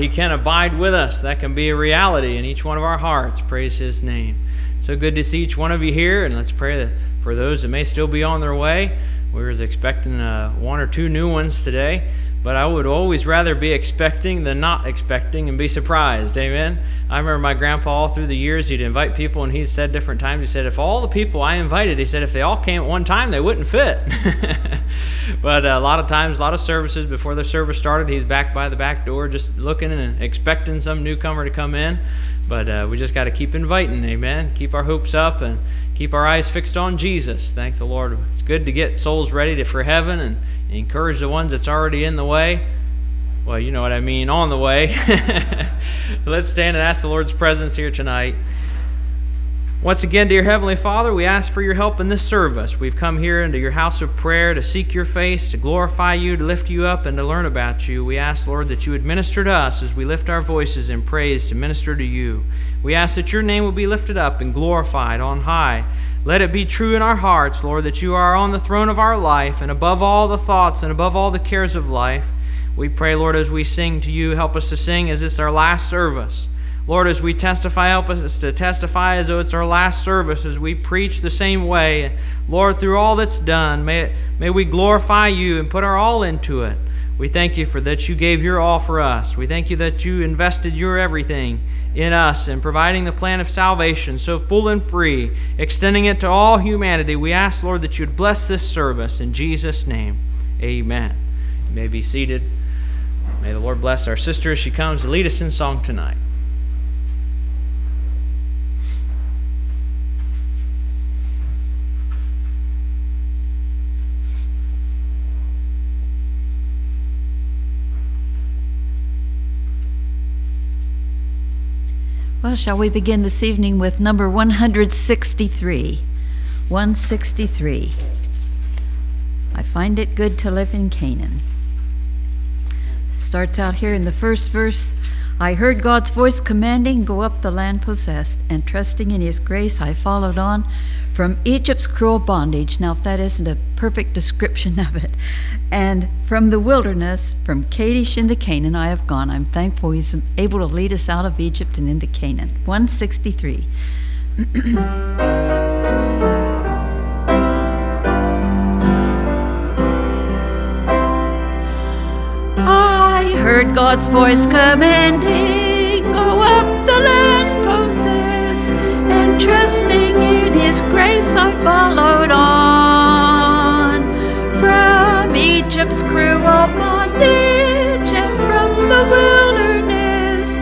He can abide with us. That can be a reality in each one of our hearts. Praise His name. So good to see each one of you here, and let's pray that for those that may still be on their way. We were expecting uh, one or two new ones today, but I would always rather be expecting than not expecting and be surprised. Amen. I remember my grandpa all through the years, he'd invite people, and he said different times, he said, if all the people I invited, he said, if they all came at one time, they wouldn't fit. but a lot of times, a lot of services, before the service started, he's back by the back door just looking and expecting some newcomer to come in. But uh, we just got to keep inviting, amen. Keep our hopes up and keep our eyes fixed on Jesus. Thank the Lord. It's good to get souls ready to, for heaven and encourage the ones that's already in the way well, you know what I mean, on the way. Let's stand and ask the Lord's presence here tonight. Once again, dear Heavenly Father, we ask for your help in this service. We've come here into your house of prayer to seek your face, to glorify you, to lift you up, and to learn about you. We ask, Lord, that you would minister to us as we lift our voices in praise to minister to you. We ask that your name will be lifted up and glorified on high. Let it be true in our hearts, Lord, that you are on the throne of our life and above all the thoughts and above all the cares of life. We pray, Lord, as we sing to you, help us to sing as it's our last service. Lord, as we testify, help us to testify as though it's our last service, as we preach the same way. Lord, through all that's done, may, it, may we glorify you and put our all into it. We thank you for that you gave your all for us. We thank you that you invested your everything in us and providing the plan of salvation so full and free, extending it to all humanity. We ask, Lord, that you'd bless this service. In Jesus' name, amen. You may be seated. May the Lord bless our sister as she comes to lead us in song tonight. Well, shall we begin this evening with number 163? 163. I find it good to live in Canaan starts out here in the first verse I heard God's voice commanding, Go up the land possessed, and trusting in His grace, I followed on from Egypt's cruel bondage. Now, if that isn't a perfect description of it, and from the wilderness, from Kadesh into Canaan, I have gone. I'm thankful He's able to lead us out of Egypt and into Canaan. 163. I heard God's voice commanding, Go up the land possess, and trusting in His grace I followed on. From Egypt's cruel bondage, and from the wilderness,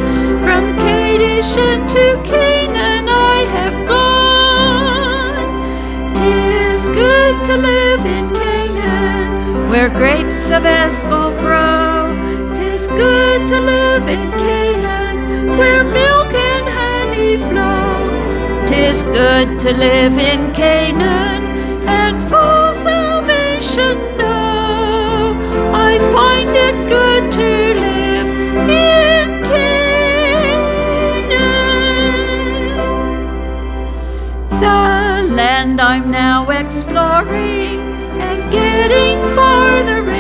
from Kadesh into Canaan I have gone. Tis good to live in Canaan, where grapes of Eshcol grow good to live in Canaan, where milk. Tis good to live in Canaan and for salvation know. I find it good to live in Canaan. The land I'm now exploring and getting farther in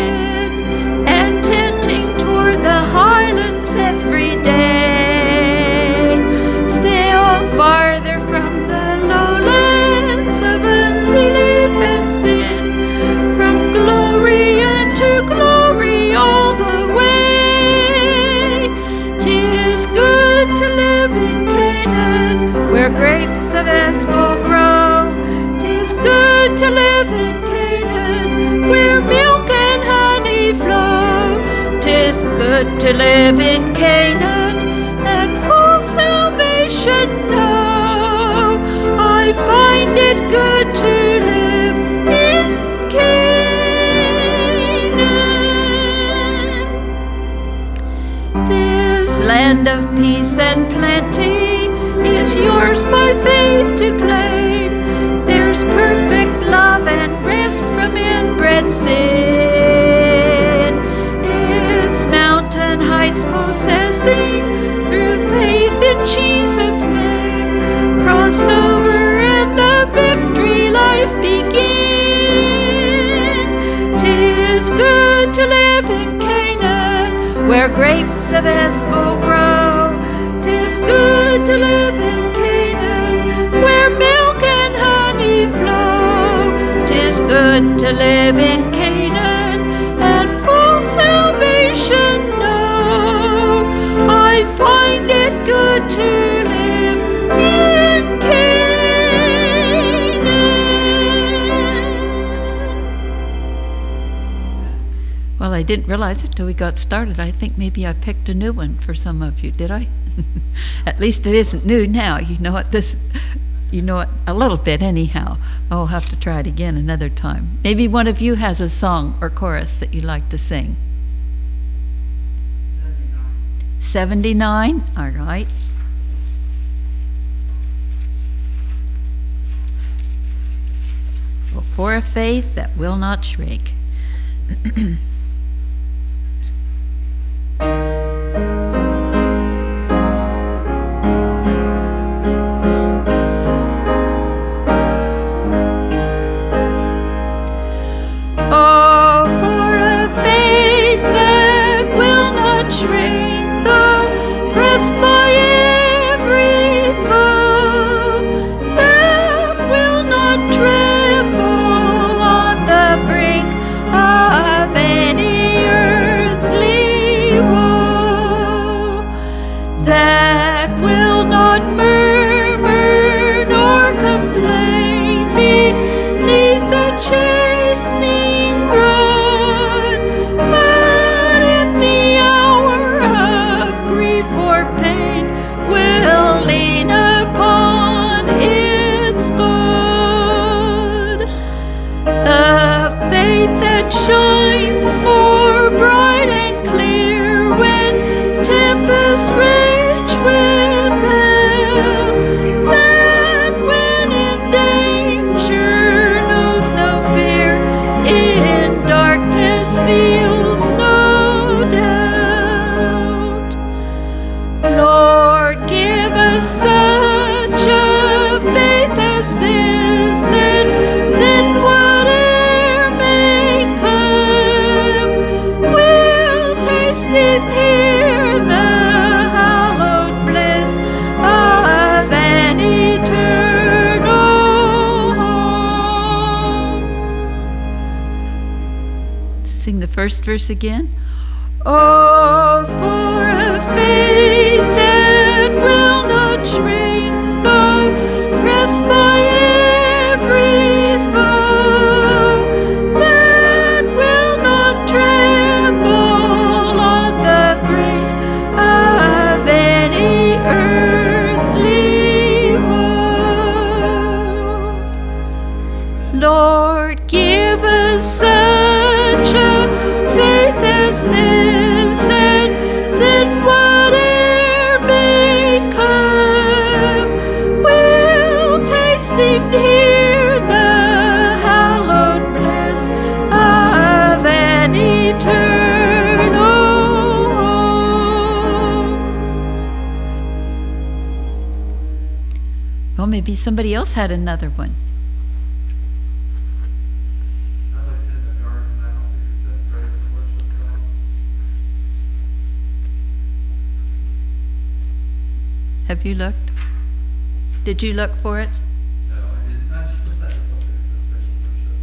grapes of Eshcol grow. Tis good to live in Canaan, where milk and honey flow Tis good to live in Canaan and full salvation know. I find it good to live in Canaan. This land of peace and plenty is yours by faith to claim. There's perfect love and rest from inbred sin Its mountain heights possessing through faith in Jesus' name. Cross over and the victory life begin. Tis good to live in Canaan, where grapes of Eshcol grow. Tis good to live to live in Canaan and full salvation know. I find it good to live in Canaan. Well, I didn't realize it till we got started. I think maybe I picked a new one for some of you, did I? At least it isn't new now. You know what this you know it a little bit anyhow. I'll have to try it again another time. Maybe one of you has a song or chorus that you'd like to sing. 79. 79? All right. Well, for a faith that will not shrink. the first verse again. Oh, for a faith maybe somebody else had another one. I like kindergarten, I don't think it said praise and worship God. Have you looked? Did you look for it? No, I didn't, I just, I just don't think it says praise and worship.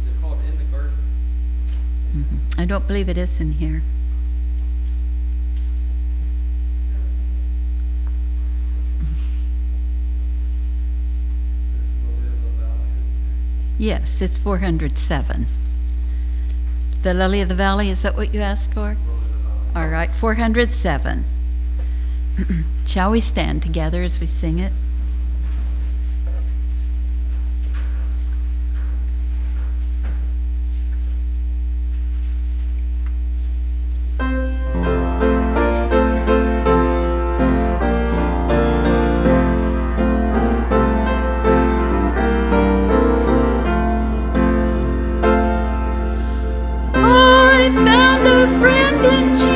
Is it called In the Garden? Mm-hmm. I don't believe it is in here. This lily of the valley, isn't Yes, it's 407. The Lily of the Valley, is that what you asked for? All right, 407. Shall we stand together as we sing it? Friend in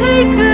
take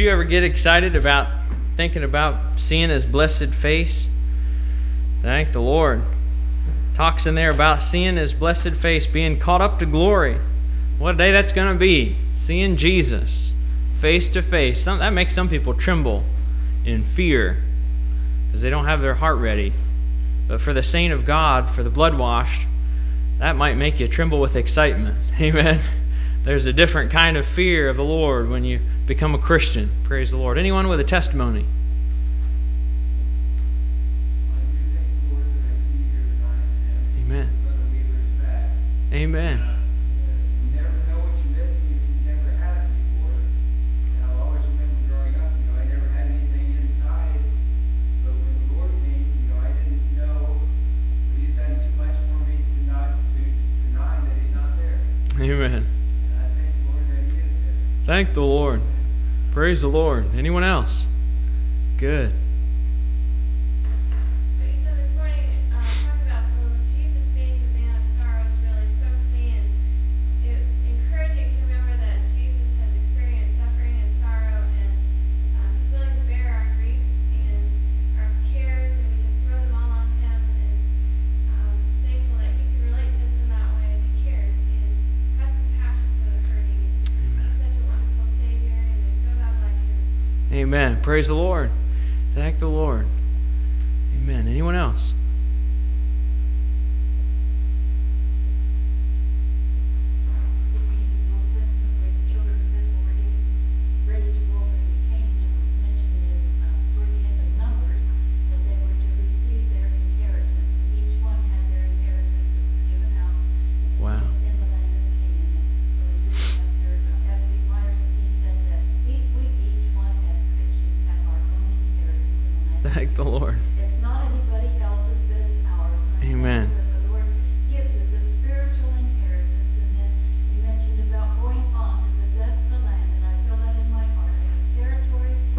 you ever get excited about thinking about seeing his blessed face? Thank the Lord. Talks in there about seeing his blessed face, being caught up to glory. What a day that's going to be. Seeing Jesus face to face. Some, that makes some people tremble in fear because they don't have their heart ready. But for the saint of God, for the blood washed, that might make you tremble with excitement. Amen. There's a different kind of fear of the Lord when you become a Christian. Praise the Lord. Anyone with a testimony? Amen. Amen. Thank the Lord. Praise the Lord. Anyone else? Good. Amen. Praise the Lord. Thank the Lord. Amen. Anyone else?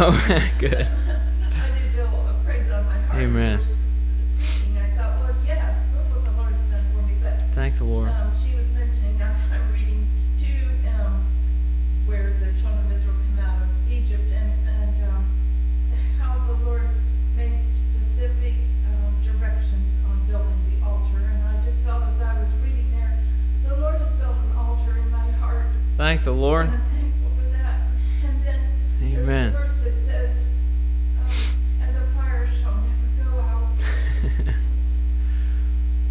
Oh, good. I did feel a praise on my heart. Amen. Speaking, I thought, Lord, yes, look what the Lord has done for me. But thank the Lord. Um, she was mentioning, I'm, I'm reading 2 um, where the children of Israel come out of Egypt and, and um, how the Lord made specific um, directions on building the altar. And I just felt as I was reading there, the Lord has built an altar in my heart. Thank the Lord.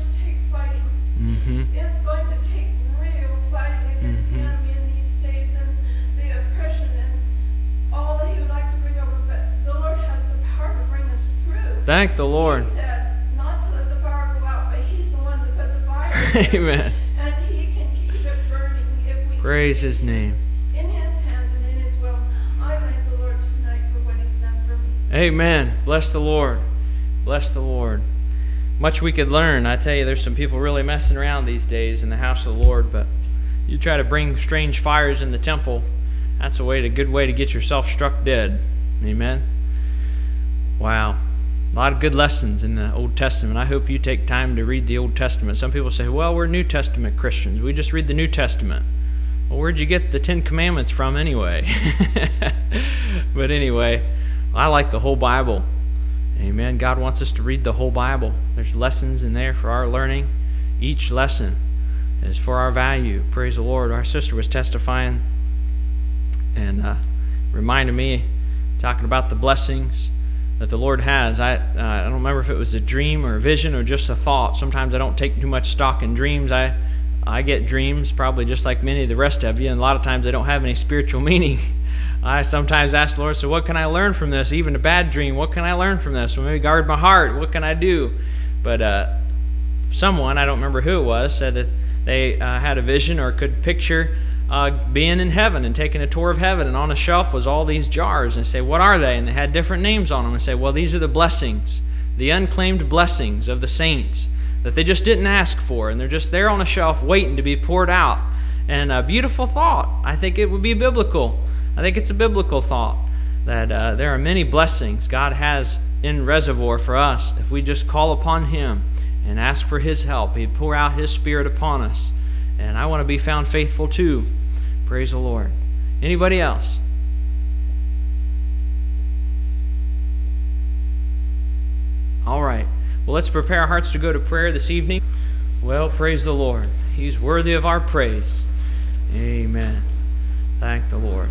To take fighting. Mm-hmm. It's going to take real fighting against the enemy in these days and the oppression and all that he would like to bring over, but the Lord has the power to bring us through. Thank the Lord. He said not to let the fire go out, but he's the one that put the fire. Amen. And he can keep it burning if we Praise his name. Amen. Bless the Lord. Bless the Lord. Much we could learn. I tell you, there's some people really messing around these days in the house of the Lord, but you try to bring strange fires in the temple, that's a way to good way to get yourself struck dead. Amen. Wow. A lot of good lessons in the Old Testament. I hope you take time to read the Old Testament. Some people say, well, we're New Testament Christians. We just read the New Testament. Well, where'd you get the Ten Commandments from anyway? but anyway, I like the whole Bible. Amen. God wants us to read the whole Bible. There's lessons in there for our learning. Each lesson is for our value. Praise the Lord. Our sister was testifying and uh, reminded me, talking about the blessings that the Lord has. I, uh, I don't remember if it was a dream or a vision or just a thought. Sometimes I don't take too much stock in dreams. I, I get dreams, probably just like many of the rest of you, and a lot of times they don't have any spiritual meaning. I sometimes ask the Lord, so what can I learn from this? Even a bad dream, what can I learn from this? Well, maybe guard my heart. What can I do? But uh, someone, I don't remember who it was, said that they uh, had a vision or could picture uh, being in heaven and taking a tour of heaven, and on a shelf was all these jars, and say, "What are they?" And they had different names on them, and say, "Well, these are the blessings, the unclaimed blessings of the saints that they just didn't ask for, and they're just there on a shelf waiting to be poured out." And a beautiful thought. I think it would be biblical. I think it's a biblical thought that uh, there are many blessings God has in reservoir for us if we just call upon Him and ask for His help. He'd pour out His Spirit upon us. And I want to be found faithful too. Praise the Lord. Anybody else? All right. Well, let's prepare our hearts to go to prayer this evening. Well, praise the Lord. He's worthy of our praise. Amen. Thank the Lord.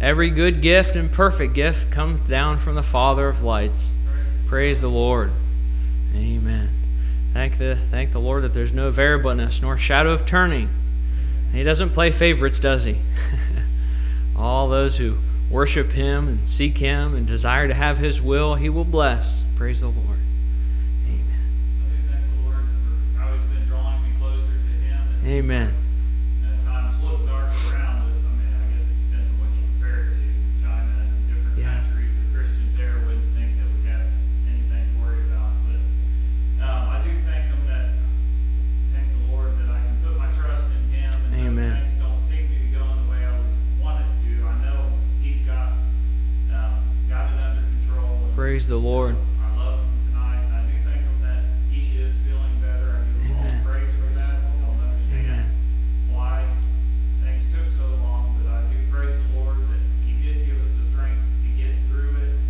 Every good gift and perfect gift comes down from the Father of lights. Praise the Lord. Amen. Thank the thank the Lord that there's no variableness nor shadow of turning. He doesn't play favorites, does he? All those who worship him and seek him and desire to have his will, he will bless. Praise the Lord. Amen. I do thank the Lord for how He's been drawing me closer to Him. And Amen. at times look dark around us. I mean, I guess it depends on what you compare it to. China and different Yeah. countries, the Christians there wouldn't think that we have anything to worry about. But um, I do thank Him that, thank the Lord that I can put my trust in Him. And though Amen. things don't seem to be going the way I would want it to, I know He's got, um, got it under control. And Praise the Lord. I love him tonight, and I do thank him that Keisha is feeling better. I give him all Amen. praise for that. I don't understand why things took so long, but I do praise the Lord that he did give us the strength to get through it. Amen. It has drawn us closer to him.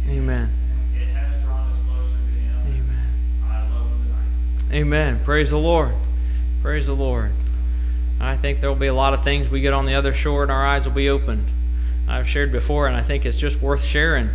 Amen. I love him. Amen. Praise the Lord. Praise the Lord. I think there will be a lot of things we get on the other shore and our eyes will be opened. I've shared before, and I think it's just worth sharing.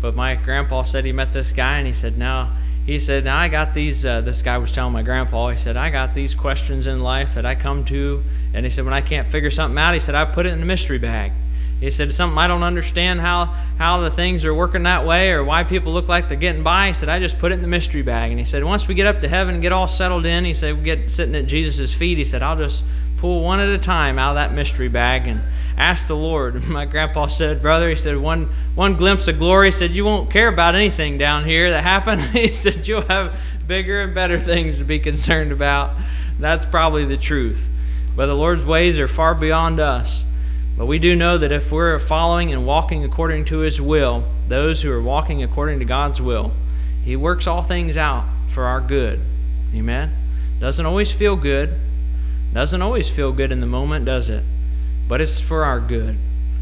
But my grandpa said he met this guy, and he said, "Now." He said, "Now I got these." Uh, this guy was telling my grandpa. He said, "I got these questions in life that I come to," and he said, "When I can't figure something out, he said I put it in a mystery bag." He said, "Something I don't understand how how the things are working that way, or why people look like they're getting by." He said, "I just put it in the mystery bag." And he said, "Once we get up to heaven and get all settled in," he said, "we get sitting at Jesus' feet." He said, "I'll just pull one at a time out of that mystery bag and." Ask the Lord. My grandpa said, brother, he said, one, one glimpse of glory. He said, you won't care about anything down here that happened. He said, you'll have bigger and better things to be concerned about. That's probably the truth. But the Lord's ways are far beyond us. But we do know that if we're following and walking according to His will, those who are walking according to God's will, He works all things out for our good. Amen? Doesn't always feel good. Doesn't always feel good in the moment, does it? But it's for our good.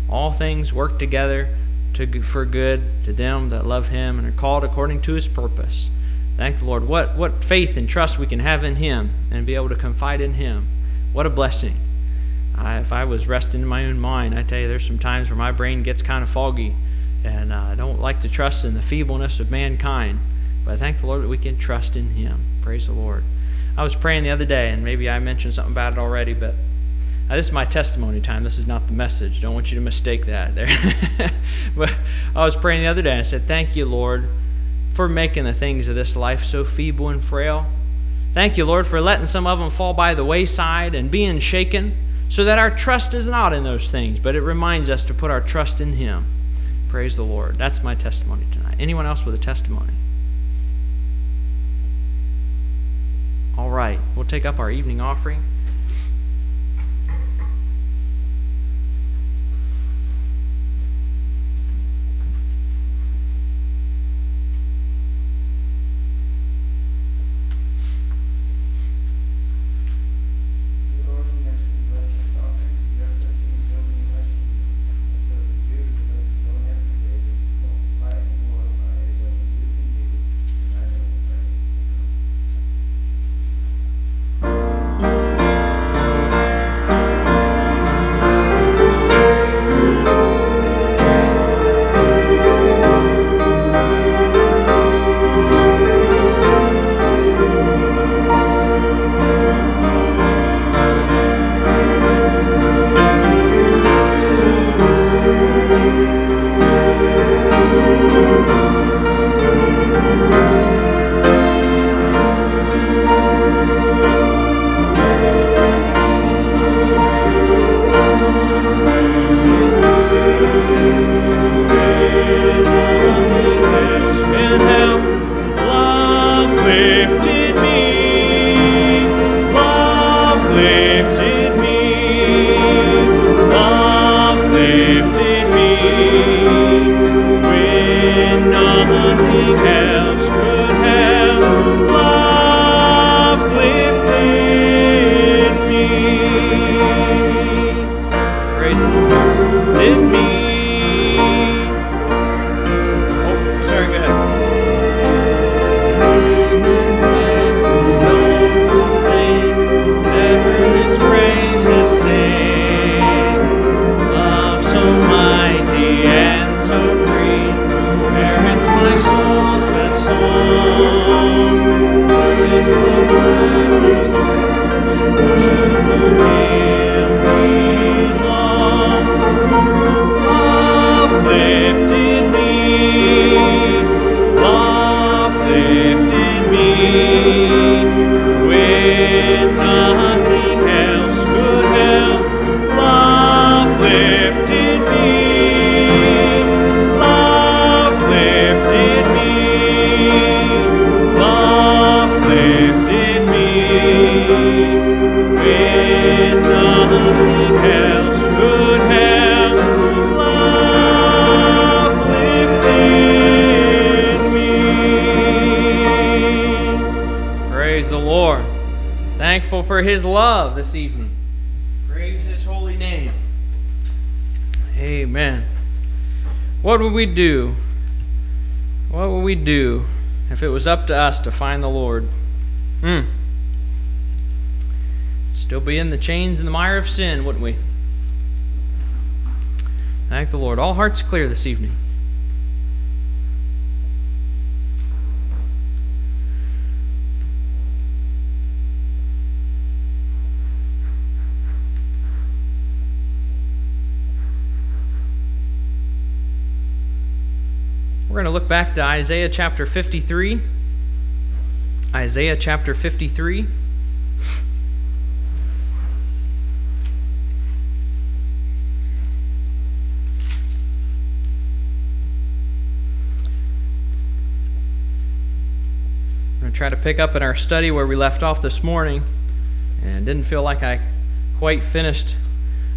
All things work together to, for good to them that love Him and are called according to His purpose. Thank the Lord. What, what faith and trust we can have in Him and be able to confide in Him. What a blessing. I, if I was resting in my own mind, I tell you, there's some times where my brain gets kind of foggy, and uh, I don't like to trust in the feebleness of mankind. But I thank the Lord that we can trust in Him. Praise the Lord. I was praying the other day, and maybe I mentioned something about it already, but now, this is my testimony time. This is not the message. Don't want you to mistake that there. but I was praying the other day and I said, Thank you, Lord, for making the things of this life so feeble and frail. Thank you, Lord, for letting some of them fall by the wayside and being shaken so that our trust is not in those things, but it reminds us to put our trust in Him. Praise the Lord. That's my testimony tonight. Anyone else with a testimony? All right, we'll take up our evening offering. Amen. What would we do? What would we do if it was up to us to find the Lord? Hmm. Still be in the chains and the mire of sin, wouldn't we? Thank the Lord. All hearts clear this evening. We're going to look back to Isaiah chapter 53. Isaiah chapter 53. I'm going to try to pick up in our study where we left off this morning and didn't feel like I quite finished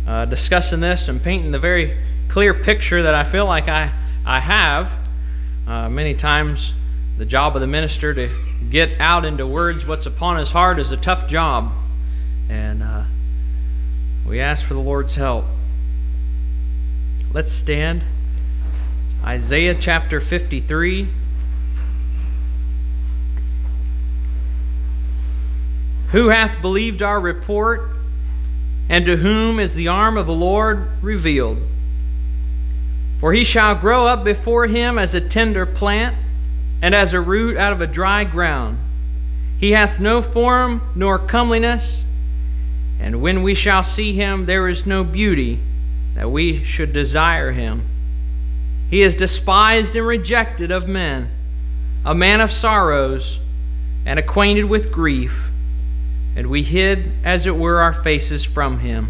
uh, discussing this and painting the very clear picture that I feel like I, I have. Uh, many times, the job of the minister to get out into words what's upon his heart is a tough job. And uh, we ask for the Lord's help. Let's stand. Isaiah chapter 53. Who hath believed our report? And to whom is the arm of the Lord revealed? For he shall grow up before him as a tender plant, and as a root out of a dry ground. He hath no form nor comeliness, and when we shall see him, there is no beauty that we should desire him. He is despised and rejected of men, a man of sorrows, and acquainted with grief and we hid, as it were, our faces from him.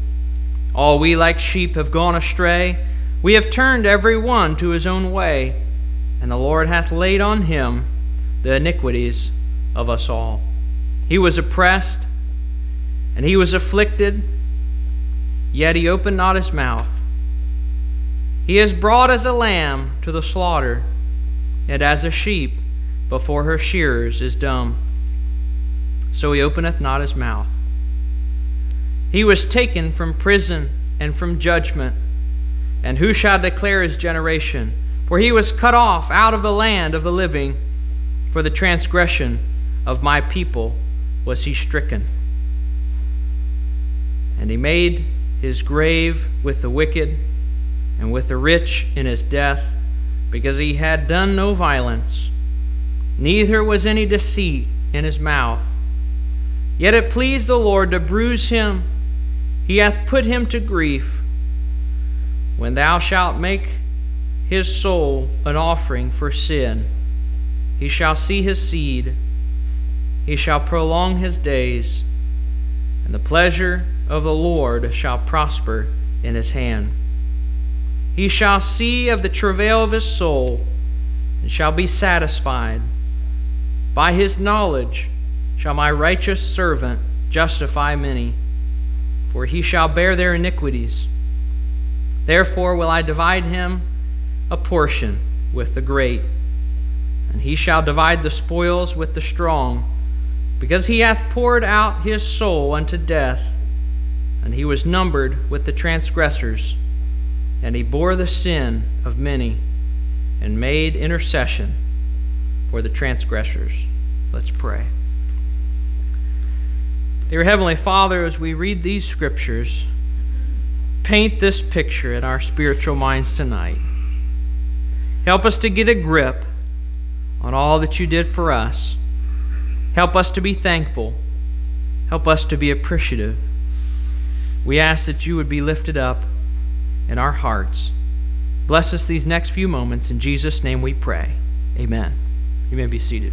All we like sheep have gone astray. We have turned every one to his own way, and the Lord hath laid on him the iniquities of us all. He was oppressed, and he was afflicted, yet he opened not his mouth. He is brought as a lamb to the slaughter, and as a sheep before her shearers is dumb so he openeth not his mouth. He was taken from prison and from judgment. And who shall declare his generation? For he was cut off out of the land of the living. For the transgression of my people was he stricken. And he made his grave with the wicked and with the rich in his death, because he had done no violence, neither was any deceit in his mouth. Yet it pleased the Lord to bruise him. He hath put him to grief. When thou shalt make his soul an offering for sin, he shall see his seed. He shall prolong his days, and the pleasure of the Lord shall prosper in his hand. He shall see of the travail of his soul, and shall be satisfied. By his knowledge, shall my righteous servant justify many, for he shall bear their iniquities. Therefore will I divide him a portion with the great, and he shall divide the spoils with the strong, because he hath poured out his soul unto death, and he was numbered with the transgressors, and he bore the sin of many, and made intercession for the transgressors. Let's pray. Dear Heavenly Father, as we read these scriptures, paint this picture in our spiritual minds tonight. Help us to get a grip on all that you did for us. Help us to be thankful. Help us to be appreciative. We ask that you would be lifted up in our hearts. Bless us these next few moments. In Jesus' name we pray. Amen. You may be seated.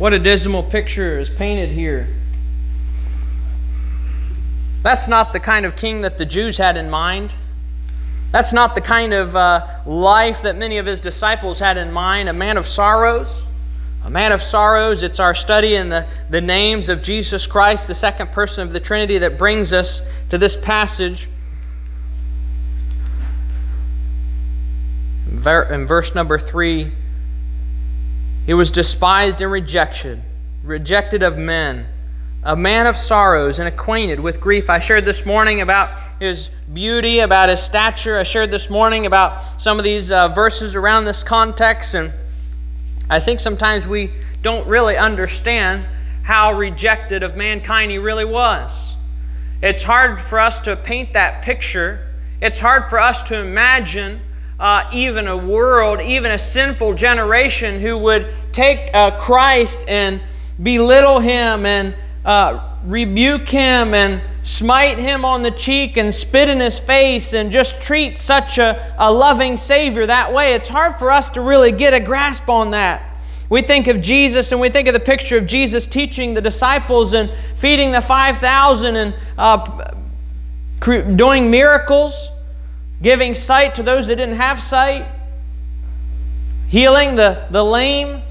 What a dismal picture is painted here. That's not the kind of king that the Jews had in mind. That's not the kind of uh, life that many of his disciples had in mind. A man of sorrows. A man of sorrows. It's our study in the, the names of Jesus Christ, the second person of the Trinity, that brings us to this passage. In verse number 3, he was despised and rejected, rejected of men, a man of sorrows and acquainted with grief. I shared this morning about his beauty, about his stature. I shared this morning about some of these uh, verses around this context, and I think sometimes we don't really understand how rejected of mankind he really was. It's hard for us to paint that picture. It's hard for us to imagine uh, even a world, even a sinful generation who would take uh, Christ and belittle him and uh, rebuke him and smite him on the cheek and spit in his face and just treat such a, a loving Savior that way. It's hard for us to really get a grasp on that. We think of Jesus and we think of the picture of Jesus teaching the disciples and feeding the 5,000 and uh, doing miracles, giving sight to those that didn't have sight, healing the, the lame.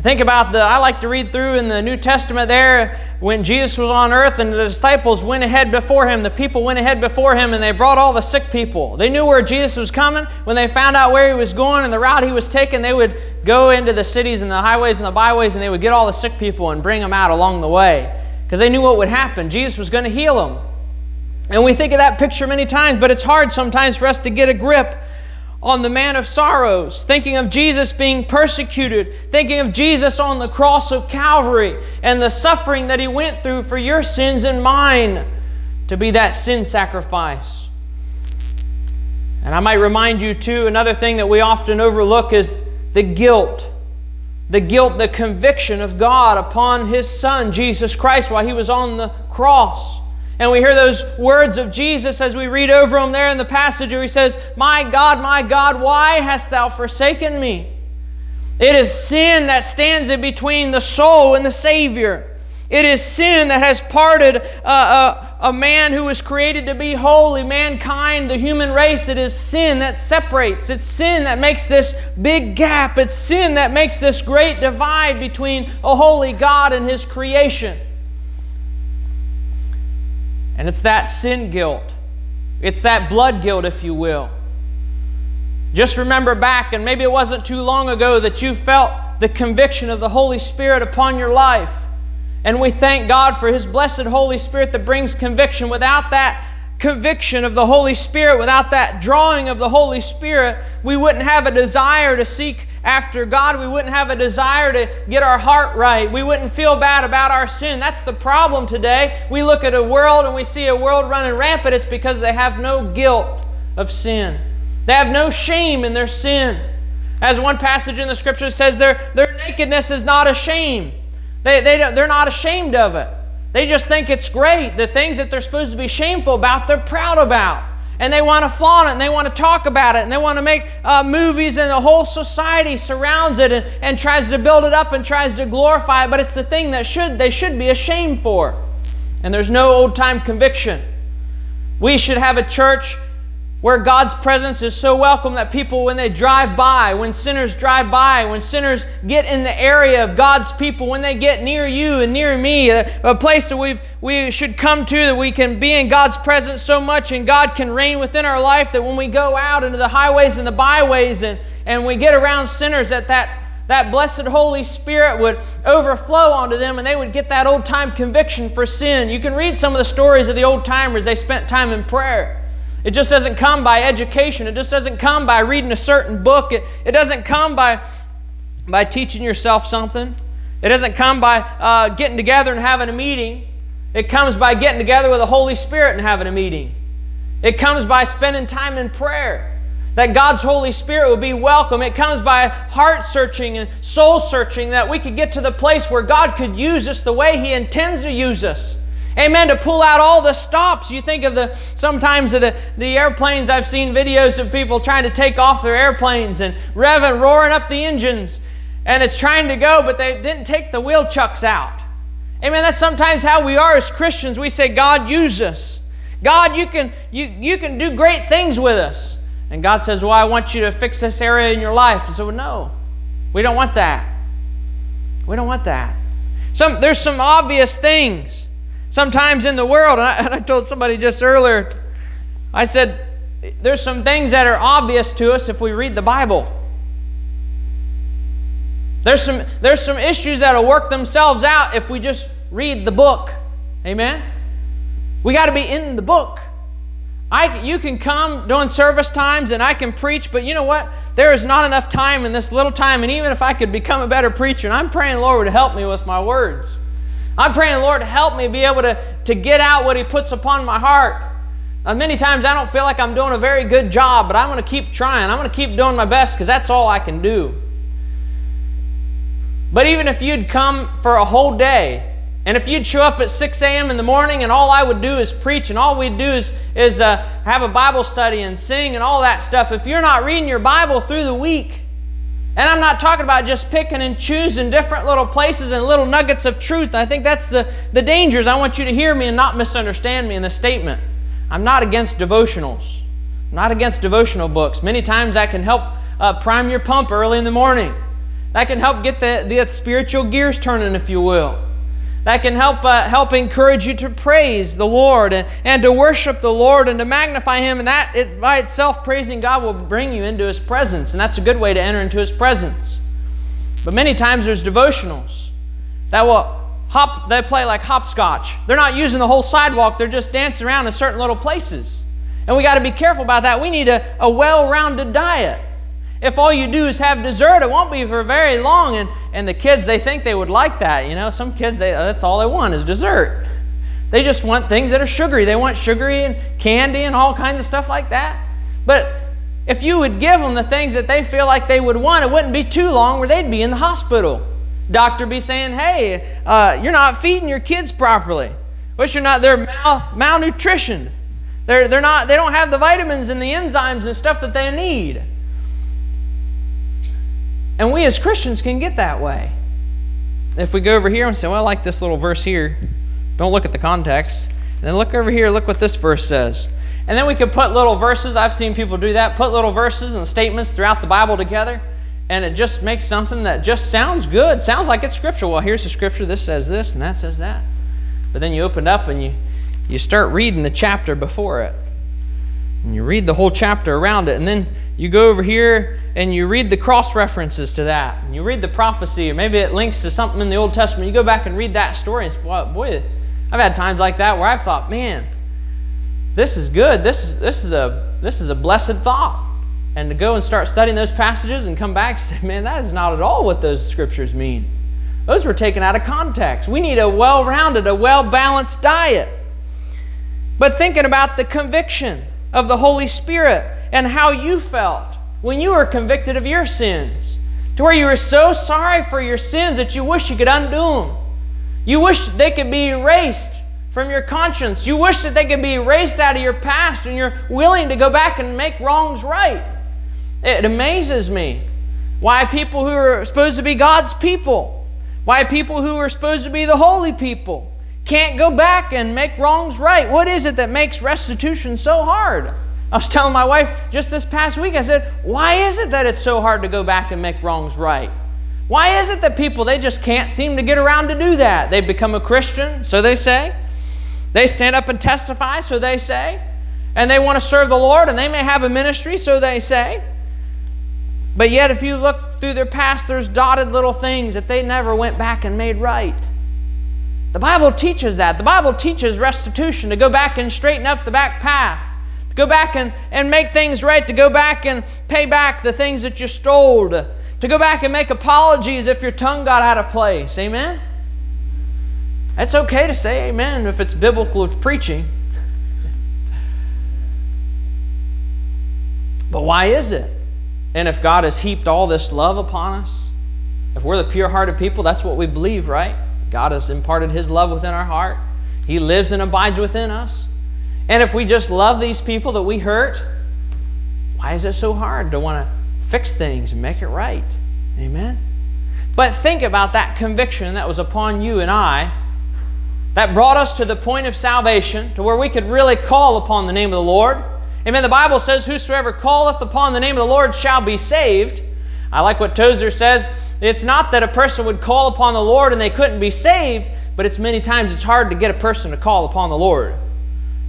Think about the, I like to read through in the New Testament there when Jesus was on earth and the disciples went ahead before him. The people went ahead before him and they brought all the sick people. They knew where Jesus was coming. When they found out where he was going and the route he was taking, they would go into the cities and the highways and the byways and they would get all the sick people and bring them out along the way because they knew what would happen. Jesus was going to heal them. And we think of that picture many times, but it's hard sometimes for us to get a grip on the man of sorrows, thinking of Jesus being persecuted, thinking of Jesus on the cross of Calvary and the suffering that he went through for your sins and mine to be that sin sacrifice. And I might remind you, too, another thing that we often overlook is the guilt. The guilt, the conviction of God upon his Son, Jesus Christ, while he was on the cross. And we hear those words of Jesus as we read over them there in the passage where he says, My God, my God, why hast thou forsaken me? It is sin that stands in between the soul and the Savior. It is sin that has parted a, a, a man who was created to be holy, mankind, the human race. It is sin that separates. It's sin that makes this big gap. It's sin that makes this great divide between a holy God and His creation. And it's that sin guilt. It's that blood guilt, if you will. Just remember back, and maybe it wasn't too long ago that you felt the conviction of the Holy Spirit upon your life. And we thank God for His blessed Holy Spirit that brings conviction. Without that conviction of the Holy Spirit, without that drawing of the Holy Spirit, we wouldn't have a desire to seek after God. We wouldn't have a desire to get our heart right. We wouldn't feel bad about our sin. That's the problem today. We look at a world and we see a world running rampant. It's because they have no guilt of sin, they have no shame in their sin. As one passage in the scripture says, their, their nakedness is not a shame. They, they, they're not ashamed of it. They just think it's great. The things that they're supposed to be shameful about, they're proud about. And they want to flaunt it and they want to talk about it and they want to make uh, movies and the whole society surrounds it and, and tries to build it up and tries to glorify it. But it's the thing that should they should be ashamed for. And there's no old time conviction. We should have a church where God's presence is so welcome that people, when they drive by, when sinners drive by, when sinners get in the area of God's people, when they get near you and near me, a, a place that we we should come to, that we can be in God's presence so much and God can reign within our life, that when we go out into the highways and the byways and, and we get around sinners, that that that blessed Holy Spirit would overflow onto them and they would get that old time conviction for sin. You can read some of the stories of the old timers. They spent time in prayer. It just doesn't come by education. It just doesn't come by reading a certain book. It, it doesn't come by, by teaching yourself something. It doesn't come by uh, getting together and having a meeting. It comes by getting together with the Holy Spirit and having a meeting. It comes by spending time in prayer. That God's Holy Spirit will be welcome. It comes by heart searching and soul searching that we could get to the place where God could use us the way He intends to use us. Amen. To pull out all the stops. You think of the sometimes of the, the airplanes. I've seen videos of people trying to take off their airplanes and revving, roaring up the engines, and it's trying to go, but they didn't take the wheel chucks out. Amen. That's sometimes how we are as Christians. We say, God, use us. God, you can you, you can do great things with us. And God says, Well, I want you to fix this area in your life. And so, no, we don't want that. We don't want that. Some, there's some obvious things sometimes in the world, and I, and I told somebody just earlier, I said, there's some things that are obvious to us if we read the Bible. There's some, there's some issues that'll work themselves out if we just read the book. Amen? We got to be in the book. I, you can come during service times and I can preach, but you know what? There is not enough time in this little time, and even if I could become a better preacher, and I'm praying, Lord, to help me with my words. I'm praying, Lord, to help me be able to, to get out what He puts upon my heart. Uh, many times I don't feel like I'm doing a very good job, but I'm going to keep trying. I'm going to keep doing my best because that's all I can do. But even if you'd come for a whole day, and if you'd show up at 6 a.m. in the morning and all I would do is preach and all we'd do is, is uh, have a Bible study and sing and all that stuff, if you're not reading your Bible through the week, and I'm not talking about just picking and choosing different little places and little nuggets of truth. I think that's the, the dangers. I want you to hear me and not misunderstand me in this statement. I'm not against devotionals. I'm not against devotional books. Many times that can help uh, prime your pump early in the morning. That can help get the, the spiritual gears turning, if you will. That can help, uh, help encourage you to praise the Lord and, and to worship the Lord and to magnify Him. And that it, by itself, praising God will bring you into His presence. And that's a good way to enter into His presence. But many times there's devotionals that will hop, they play like hopscotch. They're not using the whole sidewalk, they're just dancing around in certain little places. And we got to be careful about that. We need a, a well rounded diet. If all you do is have dessert, it won't be for very long. And, and the kids, they think they would like that. You know, some kids, they, that's all they want is dessert. They just want things that are sugary. They want sugary and candy and all kinds of stuff like that. But if you would give them the things that they feel like they would want, it wouldn't be too long where they'd be in the hospital. Doctor be saying, hey, uh, you're not feeding your kids properly. Which you're not, they're mal, malnutrition. They're, they're not, they don't have the vitamins and the enzymes and stuff that they need. And we as Christians can get that way. If we go over here and say, well, I like this little verse here, don't look at the context. And then look over here, look what this verse says. And then we could put little verses, I've seen people do that, put little verses and statements throughout the Bible together, and it just makes something that just sounds good, sounds like it's scripture. Well, here's the scripture, this says this, and that says that. But then you open up and you, you start reading the chapter before it. And you read the whole chapter around it, and then you go over here and you read the cross references to that, and you read the prophecy, or maybe it links to something in the Old Testament. You go back and read that story, and boy, I've had times like that where I've thought, man, this is good. This is, this is a this is a blessed thought. And to go and start studying those passages and come back and say, man, that is not at all what those scriptures mean. Those were taken out of context. We need a well rounded, a well balanced diet. But thinking about the conviction of the Holy Spirit and how you felt when you were convicted of your sins, to where you were so sorry for your sins that you wish you could undo them. You wish they could be erased from your conscience. You wish that they could be erased out of your past and you're willing to go back and make wrongs right. It amazes me why people who are supposed to be God's people, why people who are supposed to be the holy people, can't go back and make wrongs right. What is it that makes restitution so hard? I was telling my wife just this past week, I said, why is it that it's so hard to go back and make wrongs right? Why is it that people, they just can't seem to get around to do that? They become a Christian, so they say. They stand up and testify, so they say. And they want to serve the Lord, and they may have a ministry, so they say. But yet, if you look through their past, there's dotted little things that they never went back and made right. The Bible teaches that. The Bible teaches restitution to go back and straighten up the back path, go back and, and make things right, to go back and pay back the things that you stole, to, to go back and make apologies if your tongue got out of place. Amen? It's okay to say amen if it's biblical preaching. But why is it? And if God has heaped all this love upon us, if we're the pure hearted people, that's what we believe, right? God has imparted His love within our heart. He lives and abides within us. And if we just love these people that we hurt, why is it so hard to want to fix things and make it right? Amen? But think about that conviction that was upon you and I that brought us to the point of salvation, to where we could really call upon the name of the Lord. Amen. The Bible says, Whosoever calleth upon the name of the Lord shall be saved. I like what Tozer says. It's not that a person would call upon the Lord and they couldn't be saved, but it's many times it's hard to get a person to call upon the Lord.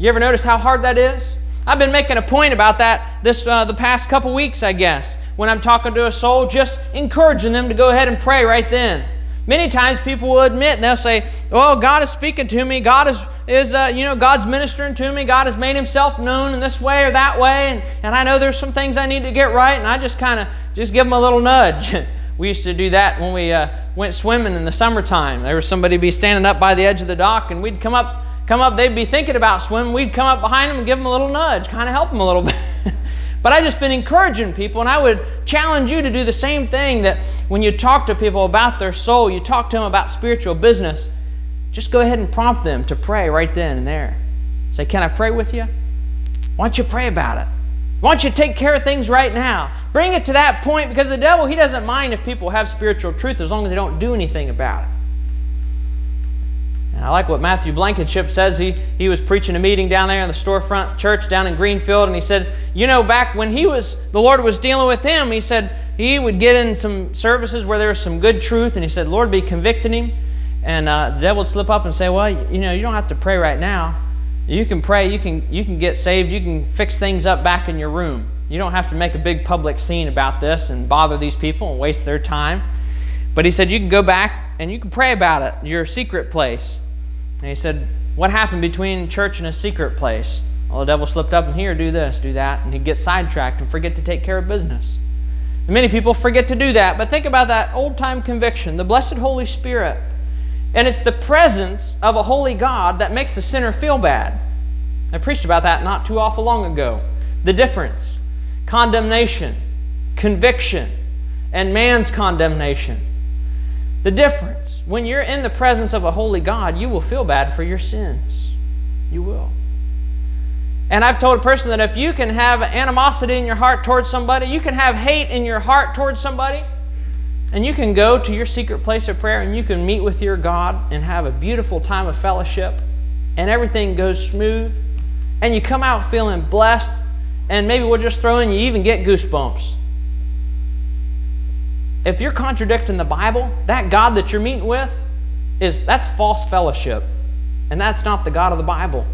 You ever notice how hard that is? I've been making a point about that this uh, the past couple weeks, I guess. When I'm talking to a soul, just encouraging them to go ahead and pray right then. Many times people will admit and they'll say, "Oh, God is speaking to me. God is is uh, you know God's ministering to me. God has made Himself known in this way or that way, and, and I know there's some things I need to get right, and I just kind of just give them a little nudge." we used to do that when we uh, went swimming in the summertime. There was somebody be standing up by the edge of the dock, and we'd come up come up. They'd be thinking about swimming. We'd come up behind them and give them a little nudge, kind of help them a little bit. But I've just been encouraging people, and I would challenge you to do the same thing that when you talk to people about their soul, you talk to them about spiritual business, just go ahead and prompt them to pray right then and there. Say, Can I pray with you? Why don't you pray about it? Why don't you take care of things right now? Bring it to that point because the devil, he doesn't mind if people have spiritual truth as long as they don't do anything about it. I like what Matthew Blankenship says. He, he was preaching a meeting down there in the storefront church down in Greenfield, and he said, You know, back when he was, the Lord was dealing with him, he said he would get in some services where there was some good truth, and he said, Lord be convicting him. And uh, the devil would slip up and say, Well, you know, you don't have to pray right now. You can pray, you can, you can get saved, you can fix things up back in your room. You don't have to make a big public scene about this and bother these people and waste their time. But he said, You can go back and you can pray about it, your secret place. And he said, What happened between church and a secret place? Well, the devil slipped up and here, do this, do that, and he'd get sidetracked and forget to take care of business. And many people forget to do that, but think about that old time conviction, the blessed Holy Spirit. And it's the presence of a holy God that makes the sinner feel bad. I preached about that not too awful long ago. The difference condemnation, conviction, and man's condemnation. The difference. When you're in the presence of a holy God, you will feel bad for your sins. You will. And I've told a person that if you can have animosity in your heart towards somebody, you can have hate in your heart towards somebody, and you can go to your secret place of prayer and you can meet with your God and have a beautiful time of fellowship, and everything goes smooth, and you come out feeling blessed, and maybe we'll just throw in you even get goosebumps if you're contradicting the Bible, that God that you're meeting with is that's false fellowship. And that's not the God of the Bible.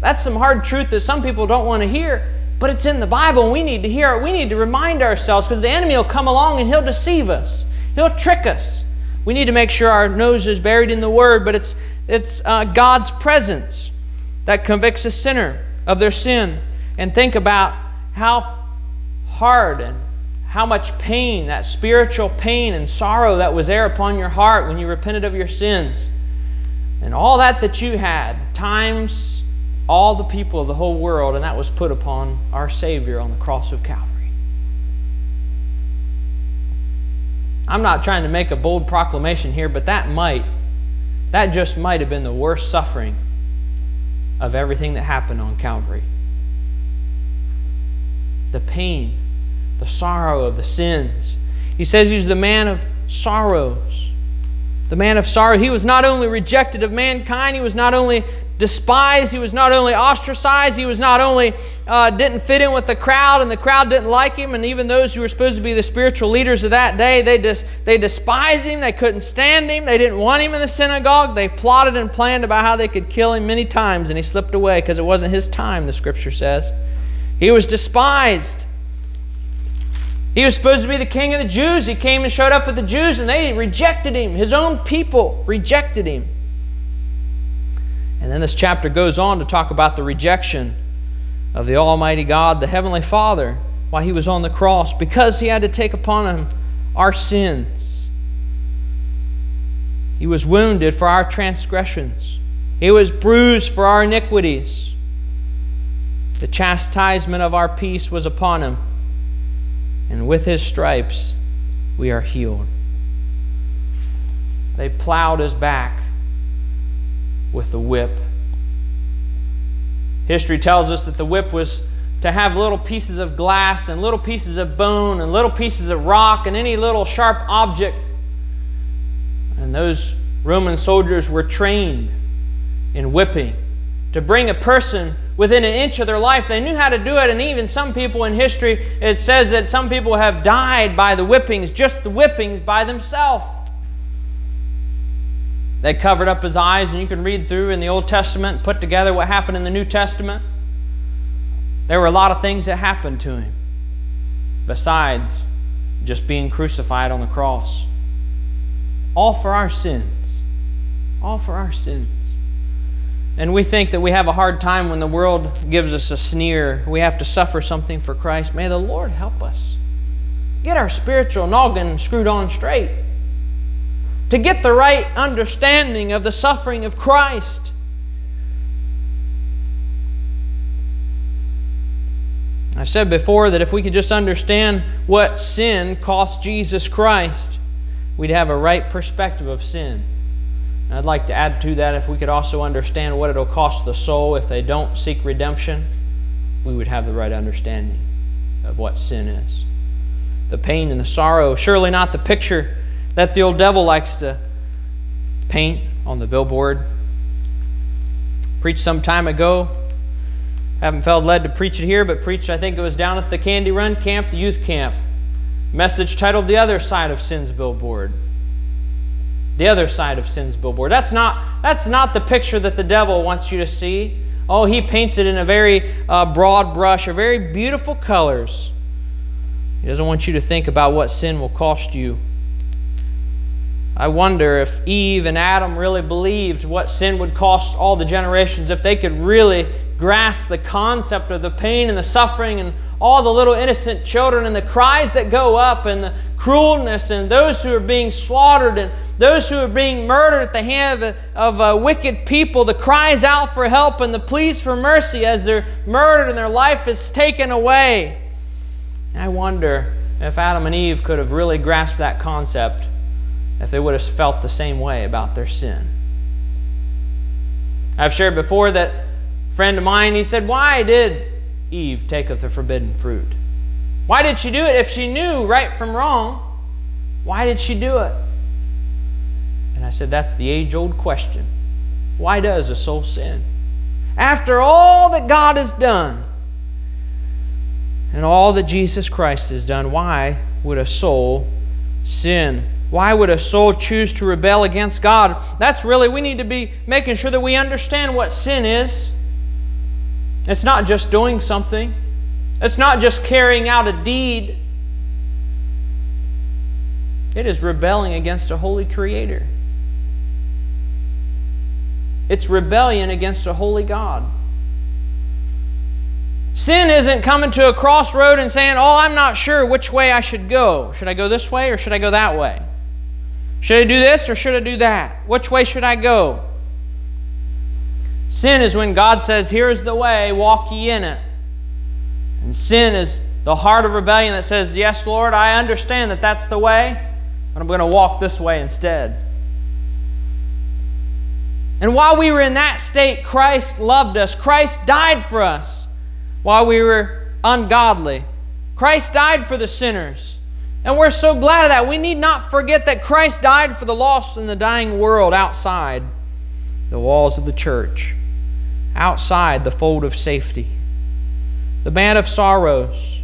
That's some hard truth that some people don't want to hear, but it's in the Bible and we need to hear it. We need to remind ourselves because the enemy will come along and he'll deceive us. He'll trick us. We need to make sure our nose is buried in the Word, but it's, it's uh, God's presence that convicts a sinner of their sin. And think about how hard and how much pain, that spiritual pain and sorrow that was there upon your heart when you repented of your sins. And all that that you had, times all the people of the whole world, and that was put upon our Savior on the cross of Calvary. I'm not trying to make a bold proclamation here, but that might, that just might have been the worst suffering of everything that happened on Calvary. The pain the sorrow of the sins. He says he's the man of sorrows. The man of sorrow. He was not only rejected of mankind, he was not only despised, he was not only ostracized, he was not only uh, didn't fit in with the crowd, and the crowd didn't like him, and even those who were supposed to be the spiritual leaders of that day, they, dis- they despised him, they couldn't stand him, they didn't want him in the synagogue, they plotted and planned about how they could kill him many times, and he slipped away because it wasn't his time, the scripture says. He was despised. He was supposed to be the king of the Jews. He came and showed up with the Jews, and they rejected him. His own people rejected him. And then this chapter goes on to talk about the rejection of the Almighty God, the Heavenly Father, while he was on the cross, because he had to take upon him our sins. He was wounded for our transgressions, he was bruised for our iniquities. The chastisement of our peace was upon him and with his stripes we are healed. They plowed his back with the whip. History tells us that the whip was to have little pieces of glass and little pieces of bone and little pieces of rock and any little sharp object. And those Roman soldiers were trained in whipping to bring a person within an inch of their life. They knew how to do it, and even some people in history, it says that some people have died by the whippings, just the whippings by themselves. They covered up his eyes, and you can read through in the Old Testament, put together what happened in the New Testament. There were a lot of things that happened to him besides just being crucified on the cross. all for our sins. All for our sins. And we think that we have a hard time when the world gives us a sneer. We have to suffer something for Christ. May the Lord help us. Get our spiritual noggin screwed on straight. To get the right understanding of the suffering of Christ. I've said before that if we could just understand what sin cost Jesus Christ, we'd have a right perspective of sin. And I'd like to add to that if we could also understand what it'll cost the soul if they don't seek redemption, we would have the right understanding of what sin is. The pain and the sorrow, surely not the picture that the old devil likes to paint on the billboard. Preached some time ago haven't felt led to preach it here, but preached, I think it was down at the Candy Run camp, the youth camp. Message titled The Other Side of Sin's Billboard. The other side of sin's billboard. That's not, that's not the picture that the devil wants you to see. Oh, he paints it in a very uh, broad brush, or very beautiful colors. He doesn't want you to think about what sin will cost you. I wonder if Eve and Adam really believed what sin would cost all the generations, if they could really grasp the concept of the pain and the suffering and all the little innocent children and the cries that go up and the cruelness and those who are being slaughtered and those who are being murdered at the hand of, of uh, wicked people, the cries out for help and the pleas for mercy as they're murdered and their life is taken away. I wonder if Adam and Eve could have really grasped that concept, if they would have felt the same way about their sin. I've shared before that a friend of mine, he said, Why did Eve take of the forbidden fruit? Why did she do it if she knew right from wrong? Why did she do it? And I said, That's the age old question. Why does a soul sin? After all that God has done and all that Jesus Christ has done, why would a soul sin? Why would a soul choose to rebel against God? That's really, we need to be making sure that we understand what sin is. It's not just doing something, it's not just carrying out a deed. It is rebelling against a holy creator. It's rebellion against a holy God. Sin isn't coming to a crossroad and saying, Oh, I'm not sure which way I should go. Should I go this way or should I go that way? Should I do this or should I do that? Which way should I go? Sin is when God says, Here's the way, walk ye in it. And sin is the heart of rebellion that says, Yes, Lord, I understand that that's the way, but I'm going to walk this way instead. And while we were in that state, Christ loved us. Christ died for us while we were ungodly. Christ died for the sinners. And we're so glad of that. We need not forget that Christ died for the lost and the dying world outside the walls of the church, outside the fold of safety. The man of sorrows.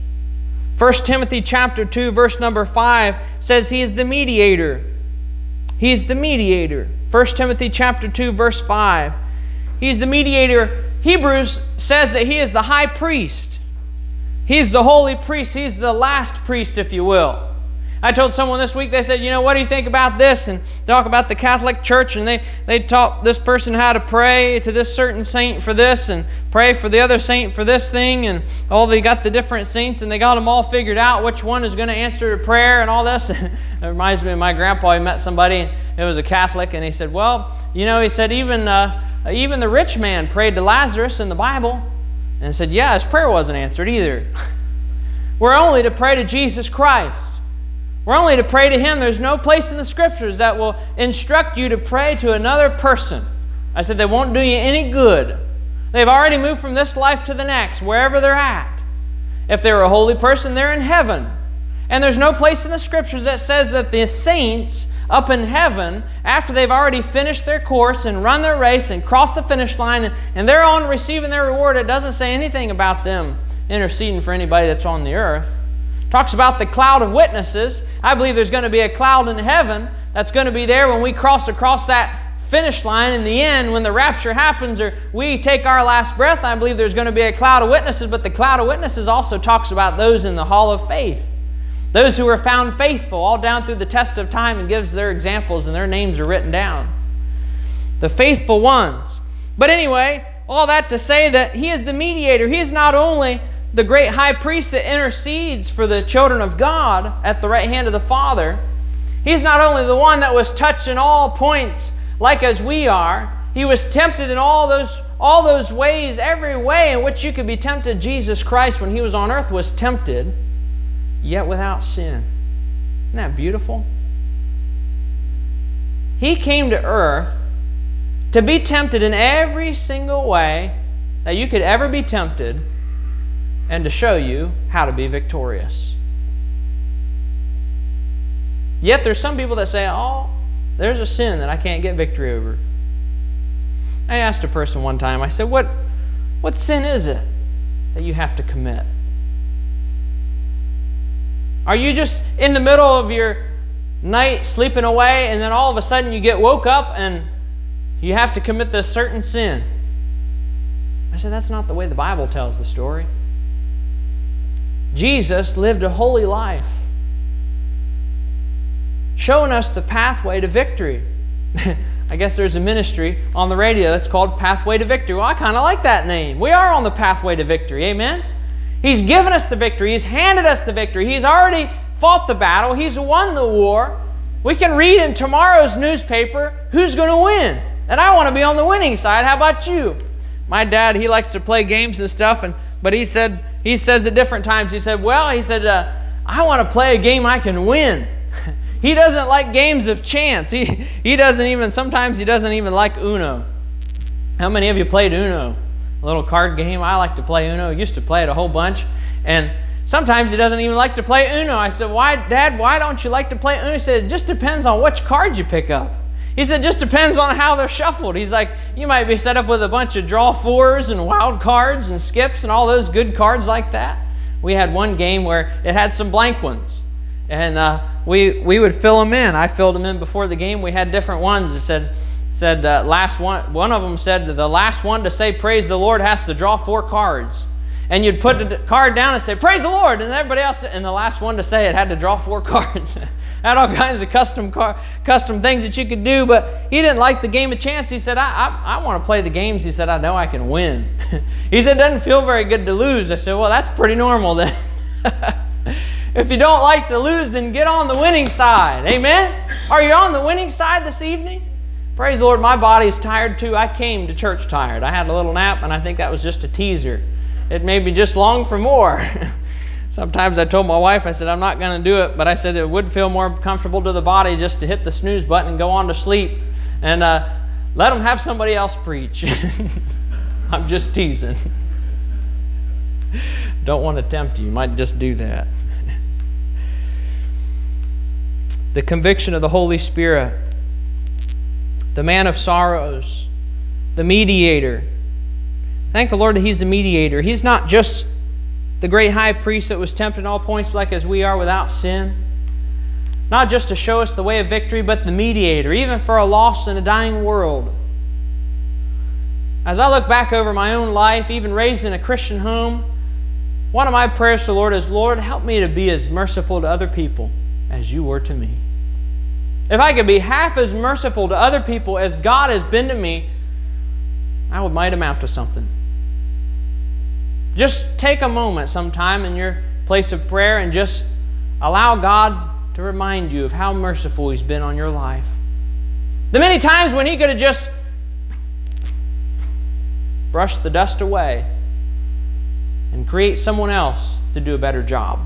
1 Timothy chapter 2 verse number 5 says he is the mediator. He is the mediator. 1 Timothy chapter 2 verse 5. He's the mediator. Hebrews says that he is the high priest. He's the holy priest. He's the last priest, if you will. I told someone this week, they said, you know, what do you think about this? And talk about the Catholic Church, and they, they taught this person how to pray to this certain saint for this, and pray for the other saint for this thing, and all they got the different saints, and they got them all figured out which one is going to answer the prayer and all this. it reminds me of my grandpa. He met somebody, it was a Catholic, and he said, well, you know, he said, even, uh, even the rich man prayed to Lazarus in the Bible. And said, yeah, his prayer wasn't answered either. We're only to pray to Jesus Christ. We're only to pray to Him. There's no place in the Scriptures that will instruct you to pray to another person. I said they won't do you any good. They've already moved from this life to the next, wherever they're at. If they're a holy person, they're in heaven. And there's no place in the Scriptures that says that the saints up in heaven, after they've already finished their course and run their race and crossed the finish line, and, and they're on receiving their reward, it doesn't say anything about them interceding for anybody that's on the earth talks about the cloud of witnesses. I believe there's going to be a cloud in heaven that's going to be there when we cross across that finish line in the end when the rapture happens or we take our last breath. I believe there's going to be a cloud of witnesses, but the cloud of witnesses also talks about those in the hall of faith. Those who were found faithful all down through the test of time and gives their examples and their names are written down. The faithful ones. But anyway, all that to say that he is the mediator. He is not only the great high priest that intercedes for the children of God at the right hand of the Father. He's not only the one that was touched in all points like as we are. He was tempted in all those all those ways, every way in which you could be tempted. Jesus Christ when he was on earth was tempted yet without sin. Isn't that beautiful? He came to earth to be tempted in every single way that you could ever be tempted and to show you how to be victorious. Yet there's some people that say, oh, there's a sin that I can't get victory over. I asked a person one time, I said, what, what sin is it that you have to commit? Are you just in the middle of your night sleeping away and then all of a sudden you get woke up and you have to commit this certain sin? I said, that's not the way the Bible tells the story. Jesus lived a holy life, showing us the pathway to victory. I guess there's a ministry on the radio that's called Pathway to Victory. Well, I kind of like that name. We are on the pathway to victory. Amen? He's given us the victory. He's handed us the victory. He's already fought the battle. He's won the war. We can read in tomorrow's newspaper who's going to win. And I want to be on the winning side. How about you? My dad, he likes to play games and stuff, and but he said he says at different times. He said, "Well, he said uh, I want to play a game I can win." he doesn't like games of chance. He he doesn't even sometimes he doesn't even like Uno. How many of you played Uno? A little card game. I like to play Uno. I used to play it a whole bunch, and sometimes he doesn't even like to play Uno. I said, "Why, Dad? Why don't you like to play Uno?" He said, "It just depends on which cards you pick up." He said, just depends on how they're shuffled. He's like, you might be set up with a bunch of draw fours and wild cards and skips and all those good cards like that. We had one game where it had some blank ones. And uh, we, we would fill them in. I filled them in before the game. We had different ones. It said, said uh, last one, one of them said the last one to say praise the Lord has to draw four cards. And you'd put the card down and say, Praise the Lord. And everybody else, and the last one to say it had to draw four cards had all kinds of custom car, custom things that you could do, but he didn't like the game of chance. He said, I, I, I want to play the games. He said, I know I can win. he said, it doesn't feel very good to lose. I said, well, that's pretty normal then. if you don't like to lose, then get on the winning side. Amen? Are you on the winning side this evening? Praise the Lord, my body is tired too. I came to church tired. I had a little nap, and I think that was just a teaser. It made me just long for more. Sometimes I told my wife, I said, I'm not going to do it, but I said it would feel more comfortable to the body just to hit the snooze button and go on to sleep and uh, let them have somebody else preach. I'm just teasing. Don't want to tempt you. You might just do that. the conviction of the Holy Spirit, the man of sorrows, the mediator. Thank the Lord that He's the mediator. He's not just the great high priest that was tempted in all points like as we are without sin. Not just to show us the way of victory, but the mediator, even for a lost and a dying world. As I look back over my own life, even raised in a Christian home, one of my prayers to the Lord is, Lord, help me to be as merciful to other people as you were to me. If I could be half as merciful to other people as God has been to me, I would might amount to something. Just take a moment sometime in your place of prayer and just allow God to remind you of how merciful He's been on your life. The many times when He could have just brushed the dust away and create someone else to do a better job.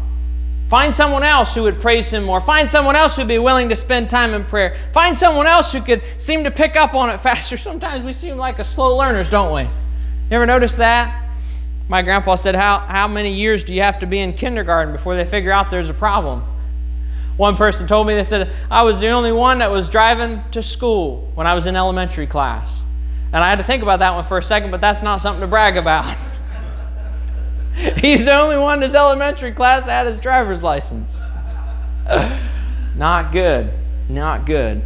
Find someone else who would praise Him more. Find someone else who'd be willing to spend time in prayer. Find someone else who could seem to pick up on it faster. Sometimes we seem like a slow learners, don't we? You ever notice that? My grandpa said, how, how many years do you have to be in kindergarten before they figure out there's a problem? One person told me, they said, I was the only one that was driving to school when I was in elementary class. And I had to think about that one for a second, but that's not something to brag about. He's the only one in his elementary class that had his driver's license. not good. Not good.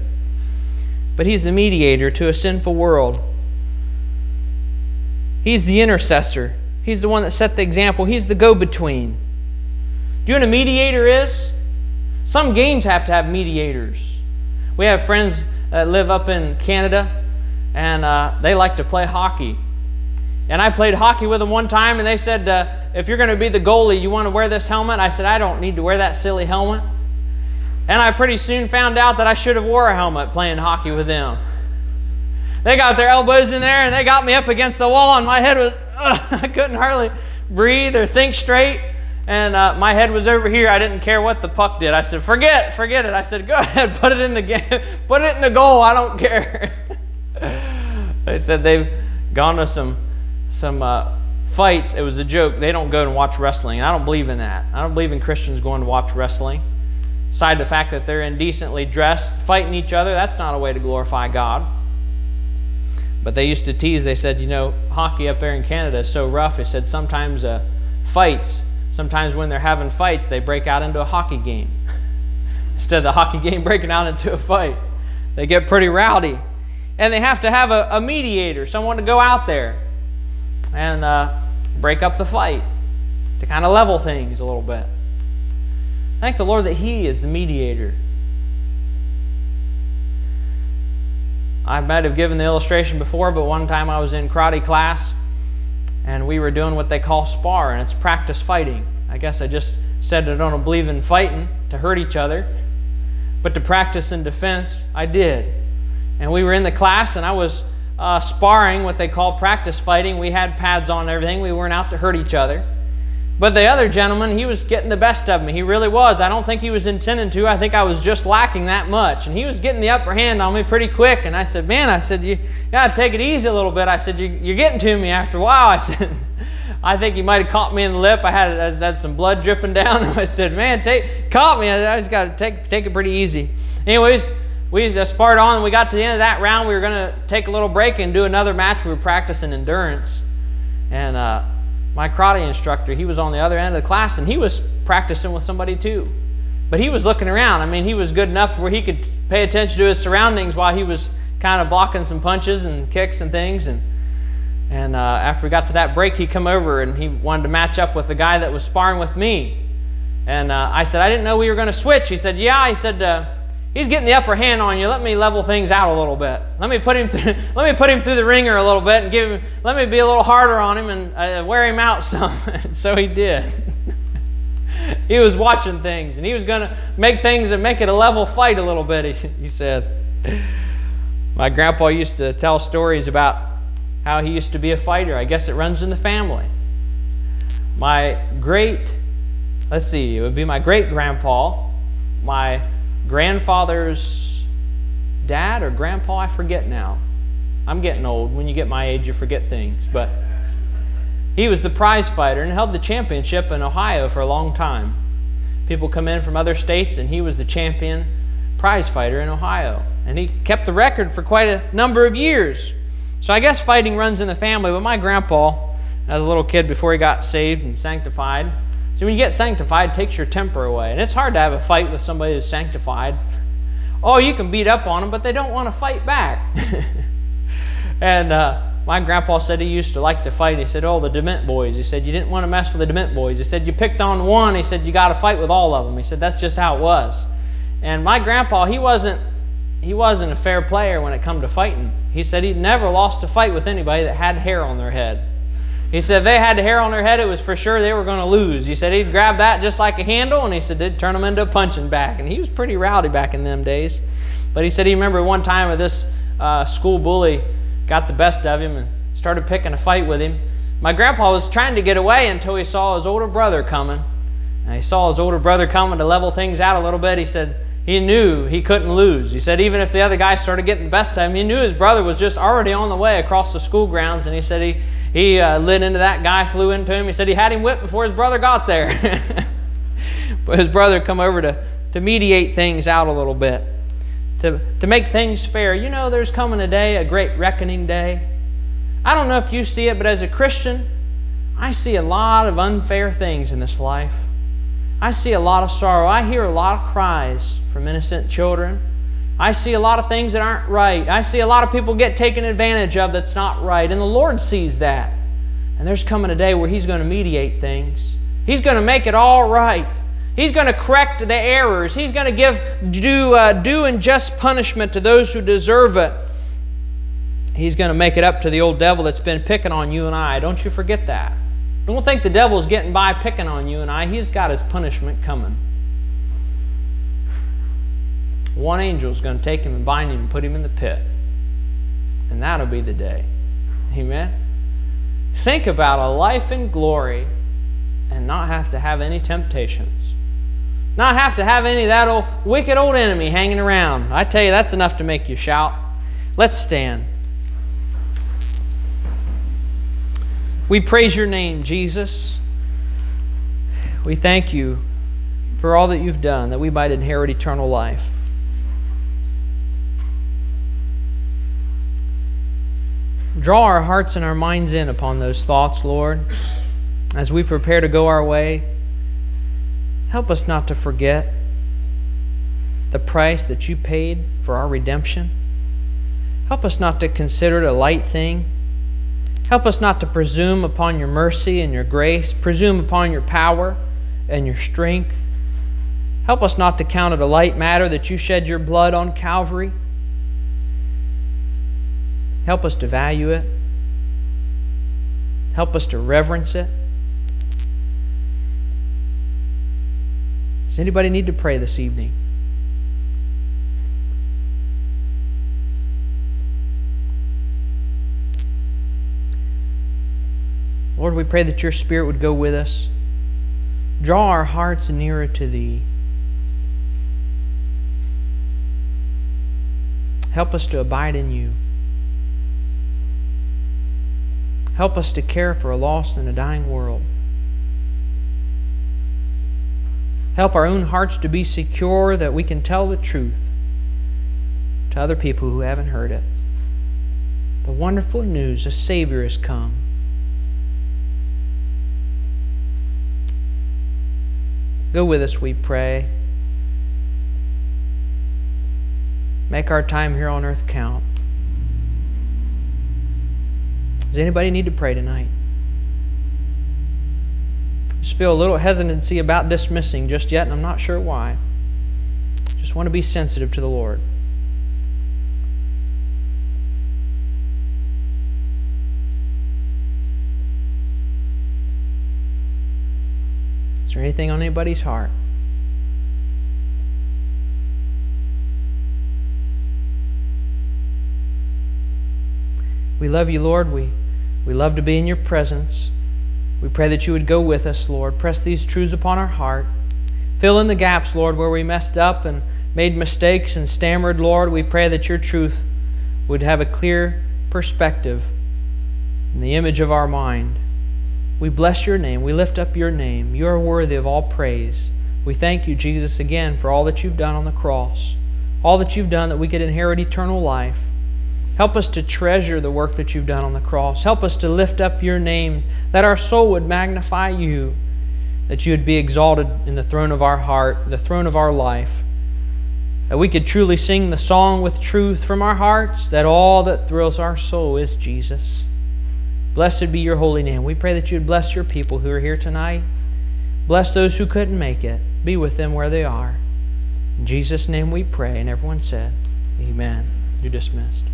But he's the mediator to a sinful world. He's the intercessor He's the one that set the example. He's the go between. Do you know what a mediator is? Some games have to have mediators. We have friends that live up in Canada, and uh, they like to play hockey. And I played hockey with them one time, and they said, uh, If you're going to be the goalie, you want to wear this helmet? I said, I don't need to wear that silly helmet. And I pretty soon found out that I should have wore a helmet playing hockey with them. They got their elbows in there, and they got me up against the wall, and my head was, ugh, I couldn't hardly breathe or think straight. And uh, my head was over here. I didn't care what the puck did. I said, "Forget, forget it." I said, "Go ahead, put it in the game, put it in the goal. I don't care." they said they've gone to some some uh, fights. It was a joke. They don't go and watch wrestling. I don't believe in that. I don't believe in Christians going to watch wrestling. Aside the fact that they're indecently dressed, fighting each other, that's not a way to glorify God. But they used to tease. They said, you know, hockey up there in Canada is so rough. They said sometimes uh, fights Sometimes when they're having fights, they break out into a hockey game. Instead of the hockey game breaking out into a fight, they get pretty rowdy. And they have to have a, a mediator, someone to go out there and uh, break up the fight to kind of level things a little bit. Thank the Lord that He is the mediator. I might have given the illustration before, but one time I was in karate class and we were doing what they call spar, and it's practice fighting. I guess I just said I don't believe in fighting to hurt each other, but to practice in defense, I did. And we were in the class, and I was uh, sparring, what they call practice fighting. We had pads on and everything. We weren't out to hurt each other. But the other gentleman, he was getting the best of me. He really was. I don't think he was intending to. I think I was just lacking that much. And he was getting the upper hand on me pretty quick. And I said, Man, I said, you got to take it easy a little bit. I said, you, are getting to me after a while. I said, I think he might have caught me in the lip. I had, I had some blood dripping down. I said, Man, take, caught me. I just got to take, take it pretty easy. Anyways, we just sparred on. We got to the end of that round. We were to take a little break and do another match. We were practicing endurance. And, uh, my karate instructor, he was on the other end of the class and he was practicing with somebody too. But he was looking around. I mean, he was good enough where he could pay attention to his surroundings while he was kind of blocking some punches and kicks and things. And, and uh, after we got to that break, he come over and he wanted to match up with the guy that was sparring with me. And uh, I said, I didn't know we were going to switch. He said, Yeah. He said, uh, he's getting the upper hand on you. Let me level things out a little bit. Let me put him through, let me put him through the ringer a little bit and give him. Let me be a little harder on him and uh, wear him out some. so he did. he was watching things and he was going to make things and make it a level fight a little bit. He, he said. My grandpa used to tell stories about how he used to be a fighter. I guess it runs in the family. My great, let's see, it would be my great grandpa, my grandfather's dad or grandpa, I forget now. I'm getting old. When you get my age, you forget things. But he was the prize fighter and held the championship in Ohio for a long time. People come in from other states, and he was the champion prize fighter in Ohio. And he kept the record for quite a number of years. So I guess fighting runs in the family. But my grandpa, as a little kid before he got saved and sanctified, See, when you get sanctified, it takes your temper away. And it's hard to have a fight with somebody who's sanctified. Oh, you can beat up on them, but they don't want to fight back. and uh, my grandpa said he used to like to fight. He said, Oh, the Dement boys. He said, You didn't want to mess with the Dement boys. He said, You picked on one. He said, You got to fight with all of them. He said, That's just how it was. And my grandpa, he wasn't. He wasn't a fair player when it come to fighting. He said he'd never lost a fight with anybody that had hair on their head. He said if they had the hair on their head, it was for sure they were going to lose. He said he'd grab that just like a handle, and he said it'd turn them into a punching bag. And he was pretty rowdy back in them days. But he said he remembered one time where this uh, school bully got the best of him and started picking a fight with him. My grandpa was trying to get away until he saw his older brother coming. And he saw his older brother coming to level things out a little bit. He said he knew he couldn't lose. He said even if the other guy started getting the best of him, he knew his brother was just already on the way across the school grounds. And he said he he uh, lit into that guy, flew into him. He said he had him whipped before his brother got there. but his brother come over to, to mediate things out a little bit, to, to make things fair. You know, there's coming a day, a great reckoning day. I don't know if you see it, but as a Christian, I see a lot of unfair things in this life. I see a lot of sorrow. I hear a lot of cries from innocent children. I see a lot of things that aren't right. I see a lot of people get taken advantage of that's not right. And the Lord sees that. And there's coming a day where He's going to mediate things. He's going to make it all right. He's going to correct the errors. He's going to give due, uh, due and just punishment to those who deserve it. He's going to make it up to the old devil that's been picking on you and I. Don't you forget that. Don't think the devil's getting by picking on you and I. He's got his punishment coming. One angel is going to take him and bind him and put him in the pit. And that'll be the day. Amen. Think about a life in glory and not have to have any temptations. Not have to have any of that old wicked old enemy hanging around. I tell you, that's enough to make you shout. Let's stand. We praise your name, Jesus. We thank you for all that you've done, that we might inherit eternal life. Draw our hearts and our minds in upon those thoughts, Lord, as we prepare to go our way. Help us not to forget the price that you paid for our redemption. Help us not to consider it a light thing. Help us not to presume upon your mercy and your grace, presume upon your power and your strength. Help us not to count it a light matter that you shed your blood on Calvary. Help us to value it. Help us to reverence it. Does anybody need to pray this evening? Lord, we pray that your Spirit would go with us. Draw our hearts nearer to Thee. Help us to abide in you. Help us to care for a lost and a dying world. Help our own hearts to be secure that we can tell the truth to other people who haven't heard it. The wonderful news a Savior has come. Go with us, we pray. Make our time here on earth count. Does anybody need to pray tonight? Just feel a little hesitancy about dismissing just yet, and I'm not sure why. Just want to be sensitive to the Lord. Is there anything on anybody's heart? We love you, Lord. We, we love to be in your presence. We pray that you would go with us, Lord. Press these truths upon our heart. Fill in the gaps, Lord, where we messed up and made mistakes and stammered, Lord. We pray that your truth would have a clear perspective in the image of our mind. We bless your name. We lift up your name. You are worthy of all praise. We thank you, Jesus, again for all that you've done on the cross, all that you've done that we could inherit eternal life. Help us to treasure the work that you've done on the cross. Help us to lift up your name, that our soul would magnify you, that you would be exalted in the throne of our heart, the throne of our life. That we could truly sing the song with truth from our hearts, that all that thrills our soul is Jesus. Blessed be your holy name. We pray that you would bless your people who are here tonight. Bless those who couldn't make it. Be with them where they are. In Jesus' name we pray. And everyone said, Amen. You're dismissed.